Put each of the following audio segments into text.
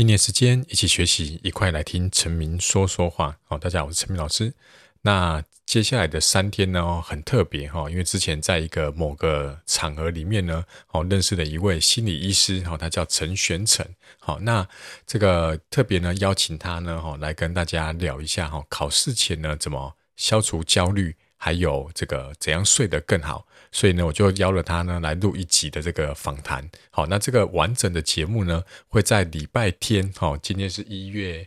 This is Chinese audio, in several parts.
一年时间，一起学习，一块来听陈明说说话。好，大家好，我是陈明老师。那接下来的三天呢，很特别哈，因为之前在一个某个场合里面呢，哦，认识了一位心理医师，哈，他叫陈玄成。好，那这个特别呢，邀请他呢，哈，来跟大家聊一下哈，考试前呢，怎么消除焦虑。还有这个怎样睡得更好，所以呢，我就邀了他呢来录一集的这个访谈。好，那这个完整的节目呢会在礼拜天，哈，今天是一月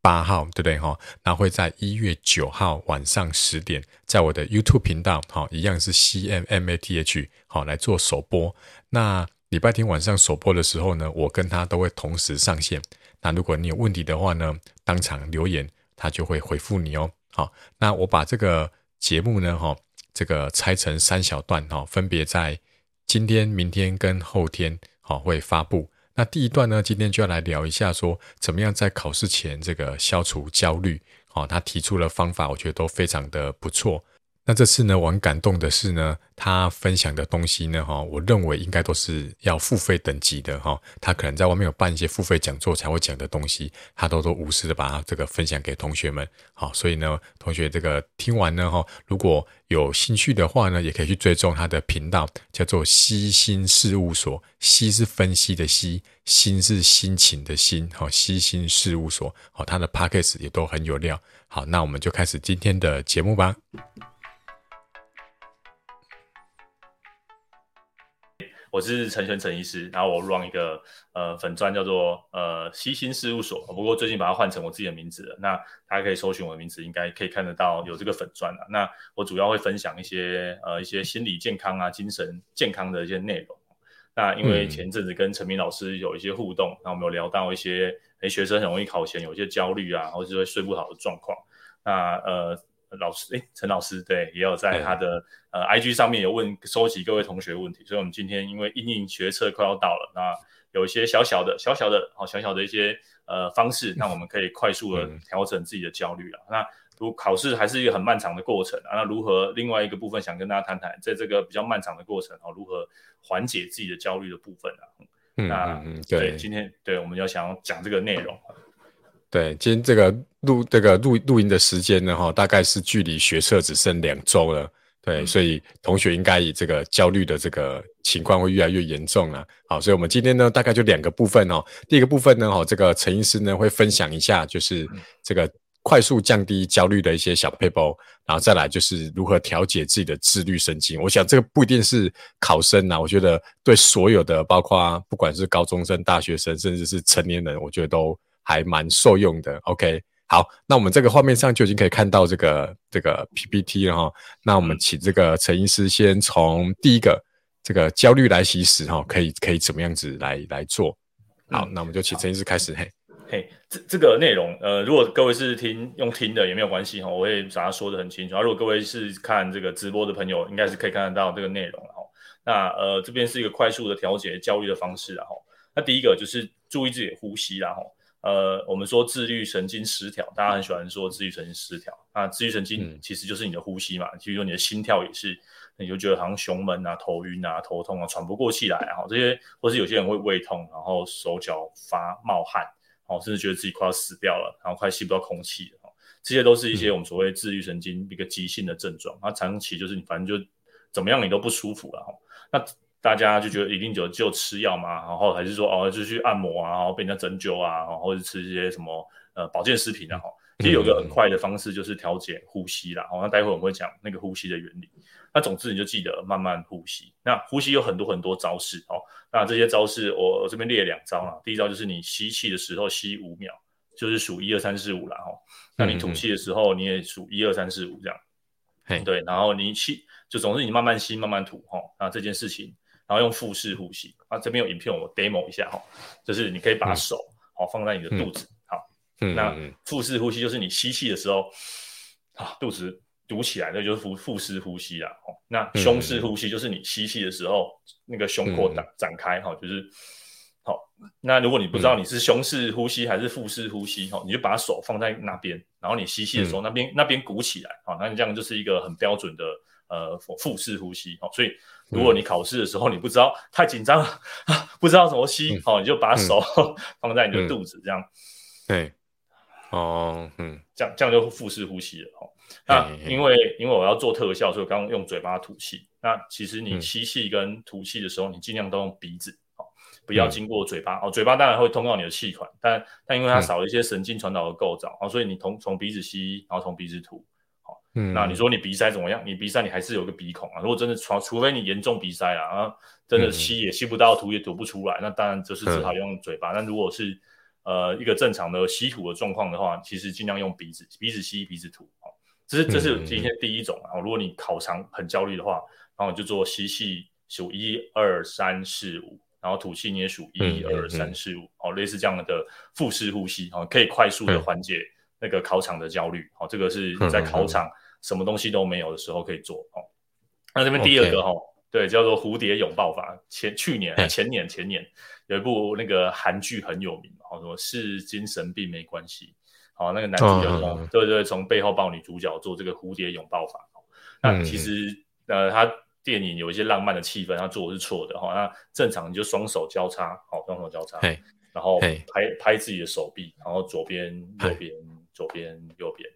八号，对不对？哈，那会在一月九号晚上十点，在我的 YouTube 频道，哈，一样是 CMMATH，好来做首播。那礼拜天晚上首播的时候呢，我跟他都会同时上线。那如果你有问题的话呢，当场留言，他就会回复你哦。好，那我把这个。节目呢，哈，这个拆成三小段，哈，分别在今天、明天跟后天，好会发布。那第一段呢，今天就要来聊一下，说怎么样在考试前这个消除焦虑，好，他提出的方法，我觉得都非常的不错。那这次呢，我很感动的是呢，他分享的东西呢，哈，我认为应该都是要付费等级的，哈，他可能在外面有办一些付费讲座才会讲的东西，他都都无私的把它这个分享给同学们，好，所以呢，同学这个听完呢，哈，如果有兴趣的话呢，也可以去追踪他的频道，叫做悉心事务所，析是分析的析，心是心情的心，好，悉心事务所，好，他的 Podcast 也都很有料，好，那我们就开始今天的节目吧。我是陈玄陈医师，然后我 run 一个呃粉专叫做呃西心事务所，不过最近把它换成我自己的名字了。那大家可以搜寻我的名字，应该可以看得到有这个粉专了。那我主要会分享一些呃一些心理健康啊、精神健康的一些内容。那因为前阵子跟陈明老师有一些互动，那我们有聊到一些诶学生很容易考前有一些焦虑啊，或者是会睡不好的状况。那呃。老师，哎，陈老师对，也有在他的呃 IG 上面有问收集各位同学问题，所以我们今天因为应应学测快要到了，那有一些小小的、小小的、好小小的一些呃方式，那我们可以快速的调整自己的焦虑啊。嗯、那如考试还是一个很漫长的过程啊，那如何另外一个部分想跟大家谈谈，在这个比较漫长的过程啊，如何缓解自己的焦虑的部分啊？嗯，那对，今天对我们要想要讲这个内容。对，今天这个录这个录录音的时间呢，哈，大概是距离学测只剩两周了。对，嗯、所以同学应该以这个焦虑的这个情况会越来越严重了。好，所以我们今天呢，大概就两个部分哦。第一个部分呢，哈，这个陈医师呢会分享一下，就是这个快速降低焦虑的一些小撇步，然后再来就是如何调节自己的自律神经。我想这个不一定是考生呐，我觉得对所有的，包括不管是高中生、大学生，甚至是成年人，我觉得都。还蛮受用的，OK，好，那我们这个画面上就已经可以看到这个这个 PPT 了哈。那我们请这个陈医师先从第一个这个焦虑来袭时哈，可以可以怎么样子来来做？好，嗯、那我们就请陈医师开始。嘿，嘿，这这个内容，呃，如果各位是听用听的也没有关系哈，我会把它说的很清楚。啊如果各位是看这个直播的朋友，应该是可以看得到这个内容哈。那呃，这边是一个快速的调节焦虑的方式哈。那第一个就是注意自己的呼吸啦哈。呃，我们说自律神经失调，大家很喜欢说自律神经失调。那自律神经其实就是你的呼吸嘛，其实说你的心跳也是，你就觉得好像胸闷啊、头晕啊、头痛啊、喘不过气来啊，这些，或是有些人会胃痛，然后手脚发冒汗，哦，甚至觉得自己快要死掉了，然后快吸不到空气了，这些都是一些我们所谓自律神经一个急性的症状。那长期就是你反正就怎么样你都不舒服了，那。大家就觉得一定就就吃药嘛？然后还是说哦，就去按摩啊，然后被人家针灸啊，或者吃一些什么呃保健食品啊？哈，其实有个很快的方式就是调节呼吸啦。好，那待会我们会讲那个呼吸的原理。那总之你就记得慢慢呼吸。那呼吸有很多很多招式哦。那这些招式我我这边列了两招啦。第一招就是你吸气的时候吸五秒，就是数一二三四五啦。哈。那你吐气的时候你也数一二三四五这样。嘿，对，然后你吸就总之你慢慢吸慢慢吐哈。那这件事情。然后用腹式呼吸啊，这边有影片，我 demo 一下哈，就是你可以把手好、嗯、放在你的肚子，嗯、好，嗯、那腹式呼吸就是你吸气的时候，啊，肚子鼓起来，那就是腹腹式呼吸啦。哦，那胸式呼吸就是你吸气的时候，那个胸廓展展开哈，就是好。那如果你不知道你是胸式呼吸还是腹式呼吸哈，你就把手放在那边，然后你吸气的时候，那边那边鼓起来，好，那你这样就是一个很标准的呃腹式呼吸哦。所以如果你考试的时候你不知道太紧张了，不知道怎么吸哦，你就把手 放在你的肚子这样。对，哦，嗯，这样这样就腹式呼吸了哦。那因为因为我要做特效，所以我刚刚用嘴巴吐气。那其实你吸气跟吐气的时候，你尽量都用鼻子。不要经过嘴巴、嗯、哦，嘴巴当然会通到你的气管，但但因为它少了一些神经传导的构造哦，所以你从从鼻子吸，然后从鼻子吐，嗯，那你说你鼻塞怎么样？你鼻塞你还是有个鼻孔啊。如果真的除除非你严重鼻塞啊啊，真的吸也吸不到，吐也吐不出来，那当然就是只好用嘴巴。嗯、但如果是呃一个正常的吸吐的状况的话，其实尽量用鼻子，鼻子吸，鼻子吐，好、哦，这是这是今天第一种啊、嗯。如果你考场很焦虑的话，然后你就做吸气数一二三四五。然后吐气，你也数一二三四五，哦，类似这样的腹式呼吸，哦，可以快速的缓解那个考场的焦虑，哦，这个是在考场什么东西都没有的时候可以做，哦。那这边第二个哈，对，叫做蝴蝶拥抱法。前去年、前年、前年有一部那个韩剧很有名，哦，说是精神病没关系，好，那个男主角从对对，从背后抱女主角做这个蝴蝶拥抱法。那其实呃他。电影有一些浪漫的气氛，他做的是错的哈。那正常你就双手交叉，好，双手交叉，然后拍拍自己的手臂，然后左边、右边、左边、右边。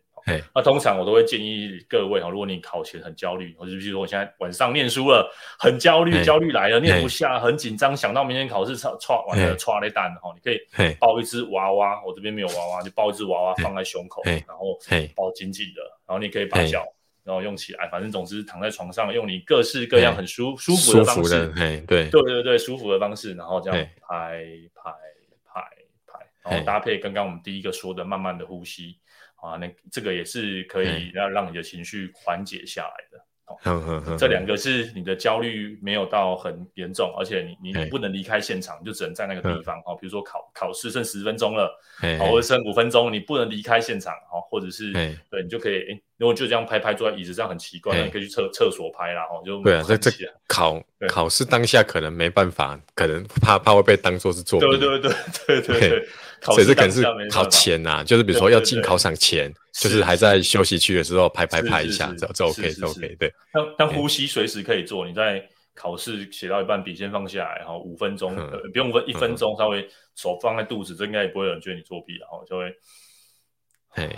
那通常我都会建议各位哈，如果你考前很焦虑，或者比如说我现在晚上念书了，很焦虑，焦虑来了，念不下，很紧张，想到明天考试，唰唰完了，唰了一蛋哈，你可以抱一只娃娃，我这边没有娃娃，就抱一只娃娃放在胸口，然后抱紧紧的，然后你可以把脚。然后用起来，反正总之躺在床上，用你各式各样很舒舒服的方式，对。对对对，舒服的方式，然后这样拍拍拍拍，然后搭配刚刚我们第一个说的慢慢的呼吸，啊，那这个也是可以让让你的情绪缓解下来的。这两个是你的焦虑没有到很严重，而且你你不能离开现场，你就只能在那个地方。哦，比如说考考试剩十分钟了，哦，或者剩五分钟，你不能离开现场。哦，或者是对，你就可以，哎，如果就这样拍拍坐在椅子上很奇怪，你可以去厕厕所拍啦。哦，就对啊，这这考考试当下可能没办法，可能怕怕会被当做是作弊。对对对对对对。所以这可能是考前呐、啊，就是比如说要进考场前，对对对，就是还在休息区的时候拍拍拍一下，这这 OK 这 OK 对。但但呼吸随时可以做，你在考试写到一半，笔先放下来，然后五分钟、嗯，不用分一分钟，稍微手放在肚子，这应该也不会有人觉得你作弊，然后就会，哎，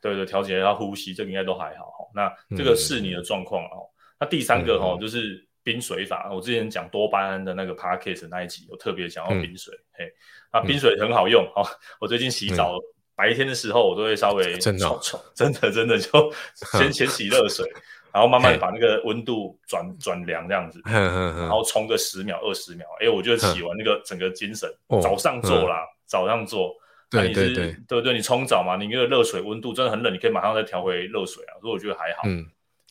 对对，调节一下呼吸，这个应该都还好哈。那这个是你的状况哦。那第三个哈，就是冰水法。我之前讲多巴胺的那个 Podcast 那一集，我特别讲到冰水，嘿、嗯。啊，冰水很好用哦！我最近洗澡、嗯，白天的时候我都会稍微冲冲、哦，真的真的就 先先洗热水，然后慢慢把那个温度转转凉这样子，然后冲个十秒二十秒，哎、欸，我觉得洗完那个整个精神，早上做啦，早上做，那你是对对。对，你冲澡嘛，你那个热水温度真的很冷，你可以马上再调回热水啊，所以我觉得还好。嗯，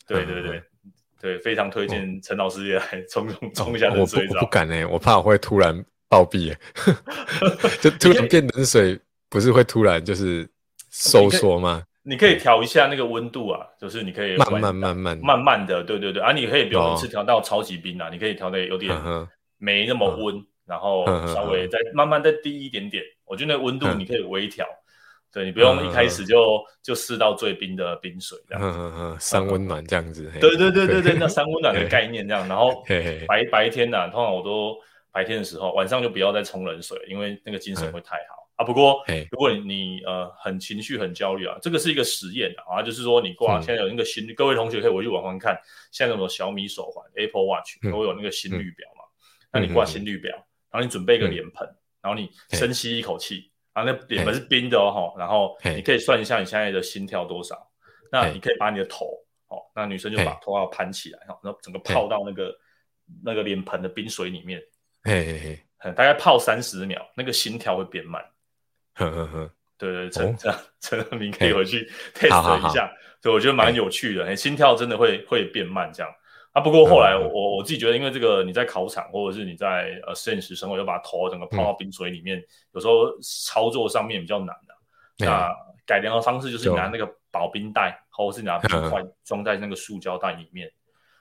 对对对对，非常推荐陈老师也来冲冲冲一下冷水澡。我不敢哎、欸，我怕我会突然。暴毙，就突然变冷水，不是会突然就是收缩吗？你可以调一下那个温度啊，就是你可以慢慢慢慢慢慢的，对对对，啊，你可以不用一次调到超级冰啊，哦、你可以调的有点没那么温、嗯，然后稍微再慢慢再低一点点。嗯、我觉得那温度你可以微调，嗯、对你不用一开始就、嗯、就试到最冰的冰水这样子，嗯嗯嗯，三温暖这样子。对对对对对，那三温暖的概念这样，然后白白天呢、啊，通常我都。白天的时候，晚上就不要再冲冷水，因为那个精神会太好、嗯、啊。不过，如果你你呃很情绪很焦虑啊，这个是一个实验啊，就是说你挂现在有那个心各位同学可以回去往上看，现在有小米手环 Apple Watch 都有那个心率表嘛。嗯、那你挂心率表，然后你准备一个脸盆、嗯，然后你深吸一口气，然后那脸盆是冰的哦，然后你可以算一下你现在的心跳多少。那你可以把你的头哦，那女生就把头要盘起来，然后整个泡到那个那个脸盆的冰水里面。嘿嘿嘿，大概泡三十秒，那个心跳会变慢。呵呵呵，对对，陈陈德明可以回去 test 一下，所以我觉得蛮有趣的。心跳真的会会变慢这样啊。不过后来我我自己觉得，因为这个你在考场或者是你在呃现实生活，要把头整个泡到冰水里面，有时候操作上面比较难的。那改良的方式就是拿那个保冰袋，或者是拿冰块装在那个塑胶袋里面，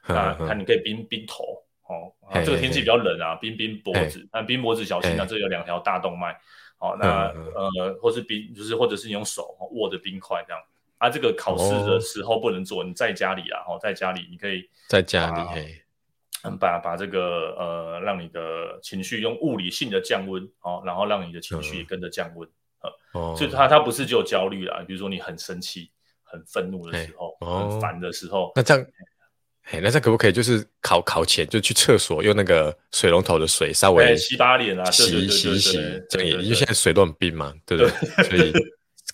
那看你可以冰冰头。哦，啊，这个天气比较冷啊，冰冰脖子，那冰脖子小心啊，这里有两条大动脉。好，那呃，或是冰，就是或者是你用手握着冰块这样，啊，这个考试的时候不能做，你在家里啊，哦，在家里你可以在家里，嘿，嗯，把把这个呃，让你的情绪用物理性的降温，哦，然后让你的情绪也跟着降温，哦，所以它它不是只有焦虑啦，比如说你很生气、很愤怒的时候，很烦的时候，那这样，哎，那这可不可以就是考考前就去厕所用那个水龙头的水稍微洗把脸啊，洗洗洗，这样也因为现在水都很冰嘛，对不对？所以。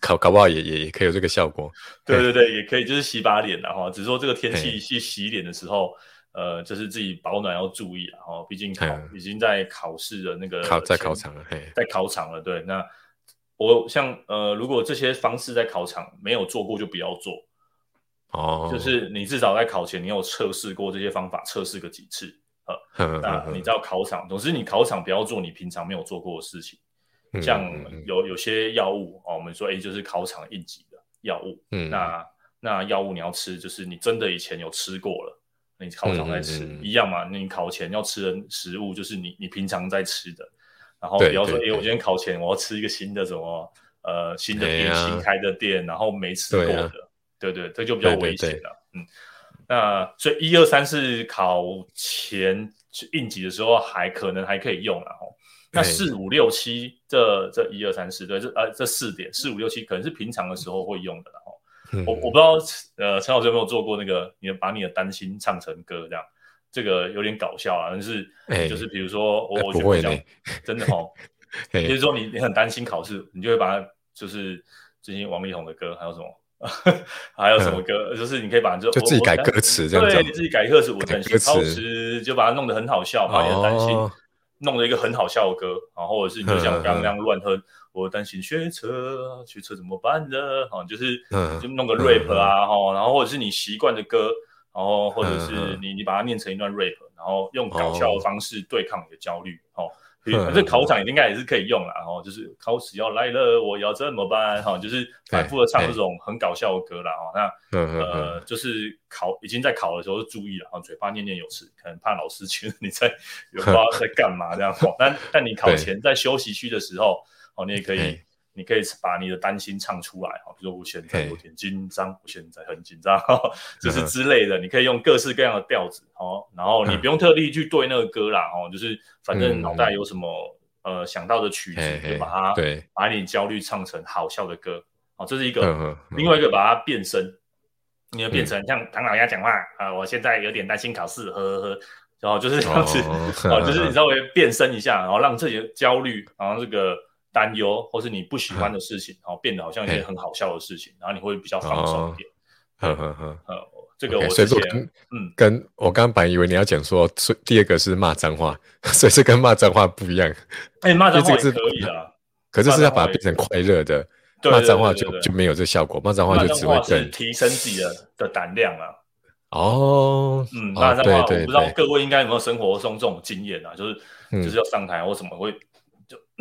考搞不好也也也可以有这个效果，对对对，也可以就是洗把脸然后只是说这个天气去洗脸的时候，呃，就是自己保暖要注意然后毕竟考已经在考试的那个考在考场了，在考场了，对。那我像呃，如果这些方式在考场没有做过，就不要做哦。就是你至少在考前你有测试过这些方法，测试个几次呃，那你知道考场，总之你考场不要做你平常没有做过的事情。像有有些药物哦，我们说哎，就是考场应急的药物。嗯，那那药物你要吃，就是你真的以前有吃过了，你考场在吃、嗯、一样嘛？你考前要吃的食物，就是你你平常在吃的。然后比方说，哎，我今天考前我要吃一个新的什么呃新的店、新开的店，然后没吃过的，对对，这就比较危险了。嗯，那所以一二三四考前应急的时候，还可能还可以用啊哦。那四五六七这这一二三四对，这呃这四点四五六七可能是平常的时候会用的，然后、嗯、我我不知道呃陈老师有没有做过那个你把你的担心唱成歌这样，这个有点搞笑啊，但是、欸、就是比如说我、欸、我觉得这样真的哦，比如说你你很担心考试，你就会把它就是最近王力宏的歌还有什么 还有什么歌，嗯、就是你可以把就就自己改歌词这样子，对，你自己改歌词，我担心考试就把它弄得很好笑，把你的担心。哦弄了一个很好笑的歌，然后或者是你就像刚刚那样乱哼，我担心学车，学车怎么办呢？哈，就是就弄个 rap 啊，哈，然后或者是你习惯的歌，然后或者是你你把它念成一段 rap，然后用搞笑的方式对抗你的焦虑，哈。反正考场应该也是可以用啦，哦就是考试要来了，我要怎么办？哈，就是反复的唱这种很搞笑的歌啦。哈。那呃，就是考已经在考的时候就注意了，哈，嘴巴念念有词，可能怕老师觉得你在有不知道在干嘛这样。但但你考前在休息区的时候，哦，你也可以。你可以把你的担心唱出来，哈，比如说我现在有点紧张，我现在很紧张，就是之类的。你可以用各式各样的调子，哦，然后你不用特地去对那个歌啦，哦，就是反正脑袋有什么呃想到的曲子，就把它对，把你焦虑唱成好笑的歌，哦，这是一个。另外一个把它变声，你要变成像唐老鸭讲话啊，我现在有点担心考试，呵呵呵，然后就是这样子，哦，就是你稍微变声一下，然后让这些焦虑，然后这个。担忧，或是你不喜欢的事情，然后变得好像一件很好笑的事情，然后你会比较放松一点。呵呵呵，这个我之前嗯，跟我刚刚本来以为你要讲说，第二个是骂脏话，所以是跟骂脏话不一样。哎，骂脏话是可以的，可是是要把它变成快乐的，骂脏话就就没有这效果，骂脏话就只会更提升自己的的胆量啊。哦，嗯，骂脏话，我不知道各位应该有没有生活中这种经验啊，就是就是要上台或什么会。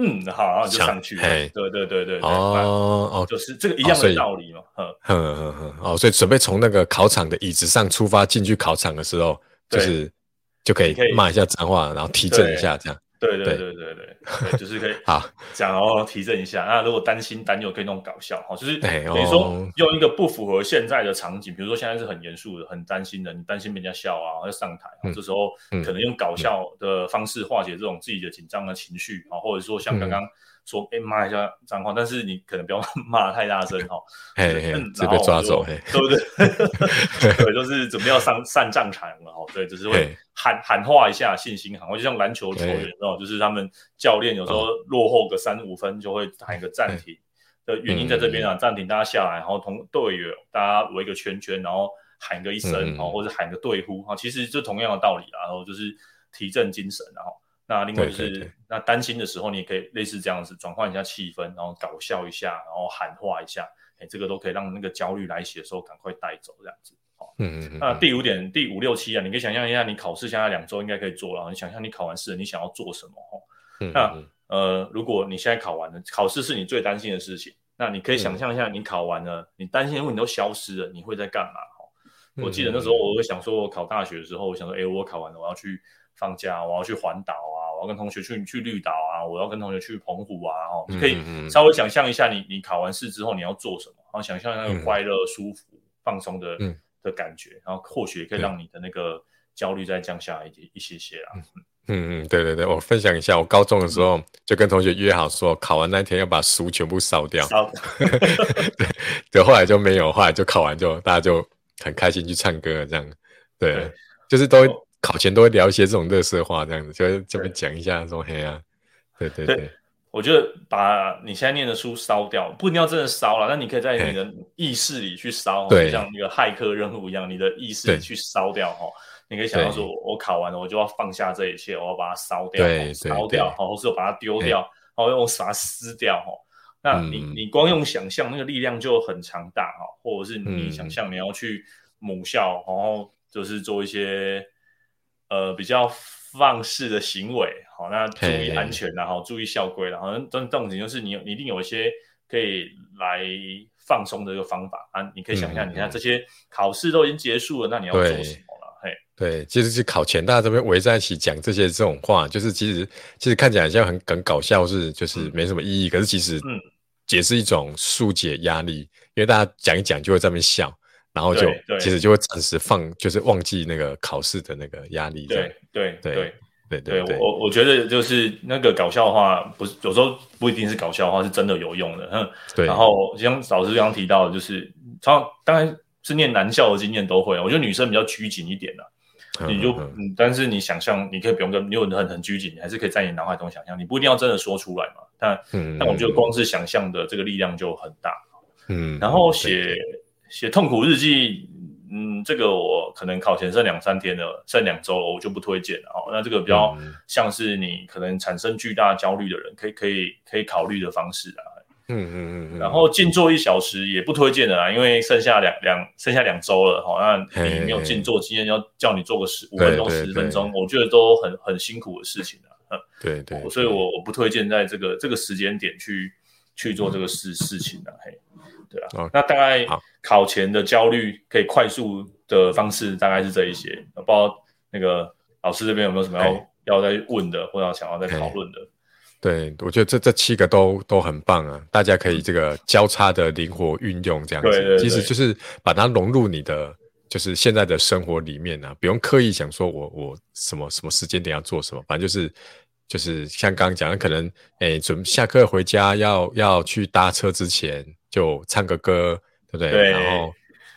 嗯，好，然后就上去。对对对对对，哦哦，就是这个一样的道理嘛。嗯嗯嗯嗯，哦，所以准备从那个考场的椅子上出发进去考场的时候，就是就可以骂一下脏话，然后提振一下这样。对对对对对，就是可以 好讲，然后提振一下。那如果担心担忧，可以弄搞笑哈，就是等于说用一个不符合现在的场景，比如说现在是很严肃的、很担心的，你担心人家笑啊，要上台，这时候可能用搞笑的方式化解这种自己的紧张的情绪啊，或者说像刚刚。说哎骂一下脏话，但是你可能不要 骂太大声哈，直接被抓走，对不对？对，就是准备要上上战场了哈，对，就是会喊喊话一下信心喊话，就像篮球球员哦，就是他们教练有时候落后个三五分就会喊一个暂停的原因在这边啊，暂停大家下来，然后同队员大家围个圈圈，然后喊个一声哦，或者喊个队呼啊，其实就同样的道理啊，然后就是提振精神，然后。那另外就是，那担心的时候，你也可以类似这样子转换一下气氛，然后搞笑一下，然后喊话一下，哎，这个都可以让那个焦虑来袭的时候赶快带走，这样子。好，嗯嗯嗯。那第五点，第五六七啊，你可以想象一下，你考试现在两周应该可以做了，你想象你考完试，你想要做什么？哦，那呃，如果你现在考完了，考试是你最担心的事情，那你可以想象一下，你考完了，你担心的问题都消失了，你会在干嘛？哈，我记得那时候我会想说，我考大学的时候，我想说，哎，我考完了，我要去。放假，我要去环岛啊！我要跟同学去去绿岛啊！我要跟同学去澎湖啊！哦，你可以稍微想象一下你，你你考完试之后你要做什么？然后想象那个快乐、嗯、舒服、放松的、嗯、的感觉，然后或许也可以让你的那个焦虑再降下来一一些些啊。嗯嗯，对对对，我分享一下，我高中的时候就跟同学约好说，考完那天要把书全部烧掉。对，对，后来就没有，后来就考完就大家就很开心去唱歌这样。对，对就是都会考前都会聊一些这种热色话这样子，就这边讲一下说嘿啊，对对对。对。我觉得把你现在念的书烧掉，不一定要真的烧了，但你可以在你的意识里去烧，就像那个骇客任务一样，你的意识里去烧掉哈。你可以想到说，我考完了，我就要放下这一切，我要把它烧掉，烧掉，或是我把它丢掉，然后用把它撕掉哈。那你你光用想象，那个力量就很强大哈，或者是你想象你要去母校，然后就是做一些呃比较。放肆的行为，好，那注意安全，然后注意校规，然后这重点就是你你一定有一些可以来放松的一个方法啊。你可以想象，你看这些考试都已经结束了，那你要做什么了？嘿，对，其实是考前大家这边围在一起讲这些这种话，就是其实其实看起来像很很搞笑，是就是没什么意义，可是其实嗯，也是一种疏解压力，因为大家讲一讲就会在那边笑。然后就其实就会暂时放，就是忘记那个考试的那个压力。对对对对对对，我我觉得就是那个搞笑话，不是有时候不一定是搞笑话，是真的有用的。嗯，对。然后像老师刚刚提到的，就是常当然是念男校的经验都会。我觉得女生比较拘谨一点的，你就嗯，但是你想象，你可以不用跟，你有很很拘谨，你还是可以在你脑海中想象，你不一定要真的说出来嘛。但但我觉得光是想象的这个力量就很大。嗯，然后写。写痛苦日记，嗯，这个我可能考前剩两三天了，剩两周了，我就不推荐了哦。那这个比较像是你可能产生巨大焦虑的人，可以可以可以考虑的方式啊。嗯嗯嗯。然后静坐一小时也不推荐的啦，因为剩下两两剩下两周了哈。那你没有静坐，今天要叫你做个十五分钟十分钟，我觉得都很很辛苦的事情啊。嗯，对对。所以我我不推荐在这个这个时间点去去做这个事事情的嘿。对啊，那大概考前的焦虑可以快速的方式大概是这一些，不知道那个老师这边有没有什么要、欸、要再问的，或者想要再讨论的？对，我觉得这这七个都都很棒啊，大家可以这个交叉的灵活运用，这样子，对对对，其实就是把它融入你的就是现在的生活里面啊，不用刻意想说我我什么什么时间点要做什么，反正就是就是像刚刚讲的，可能哎准下课回家要要去搭车之前。就唱个歌，对不对？对。然后，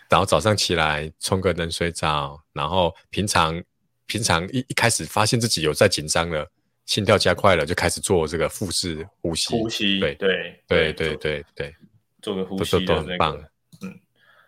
然后早上起来冲个冷水澡，然后平常平常一一开始发现自己有在紧张了，心跳加快了，就开始做这个腹式呼吸。呼吸，对对对对对对，做个呼吸的那个。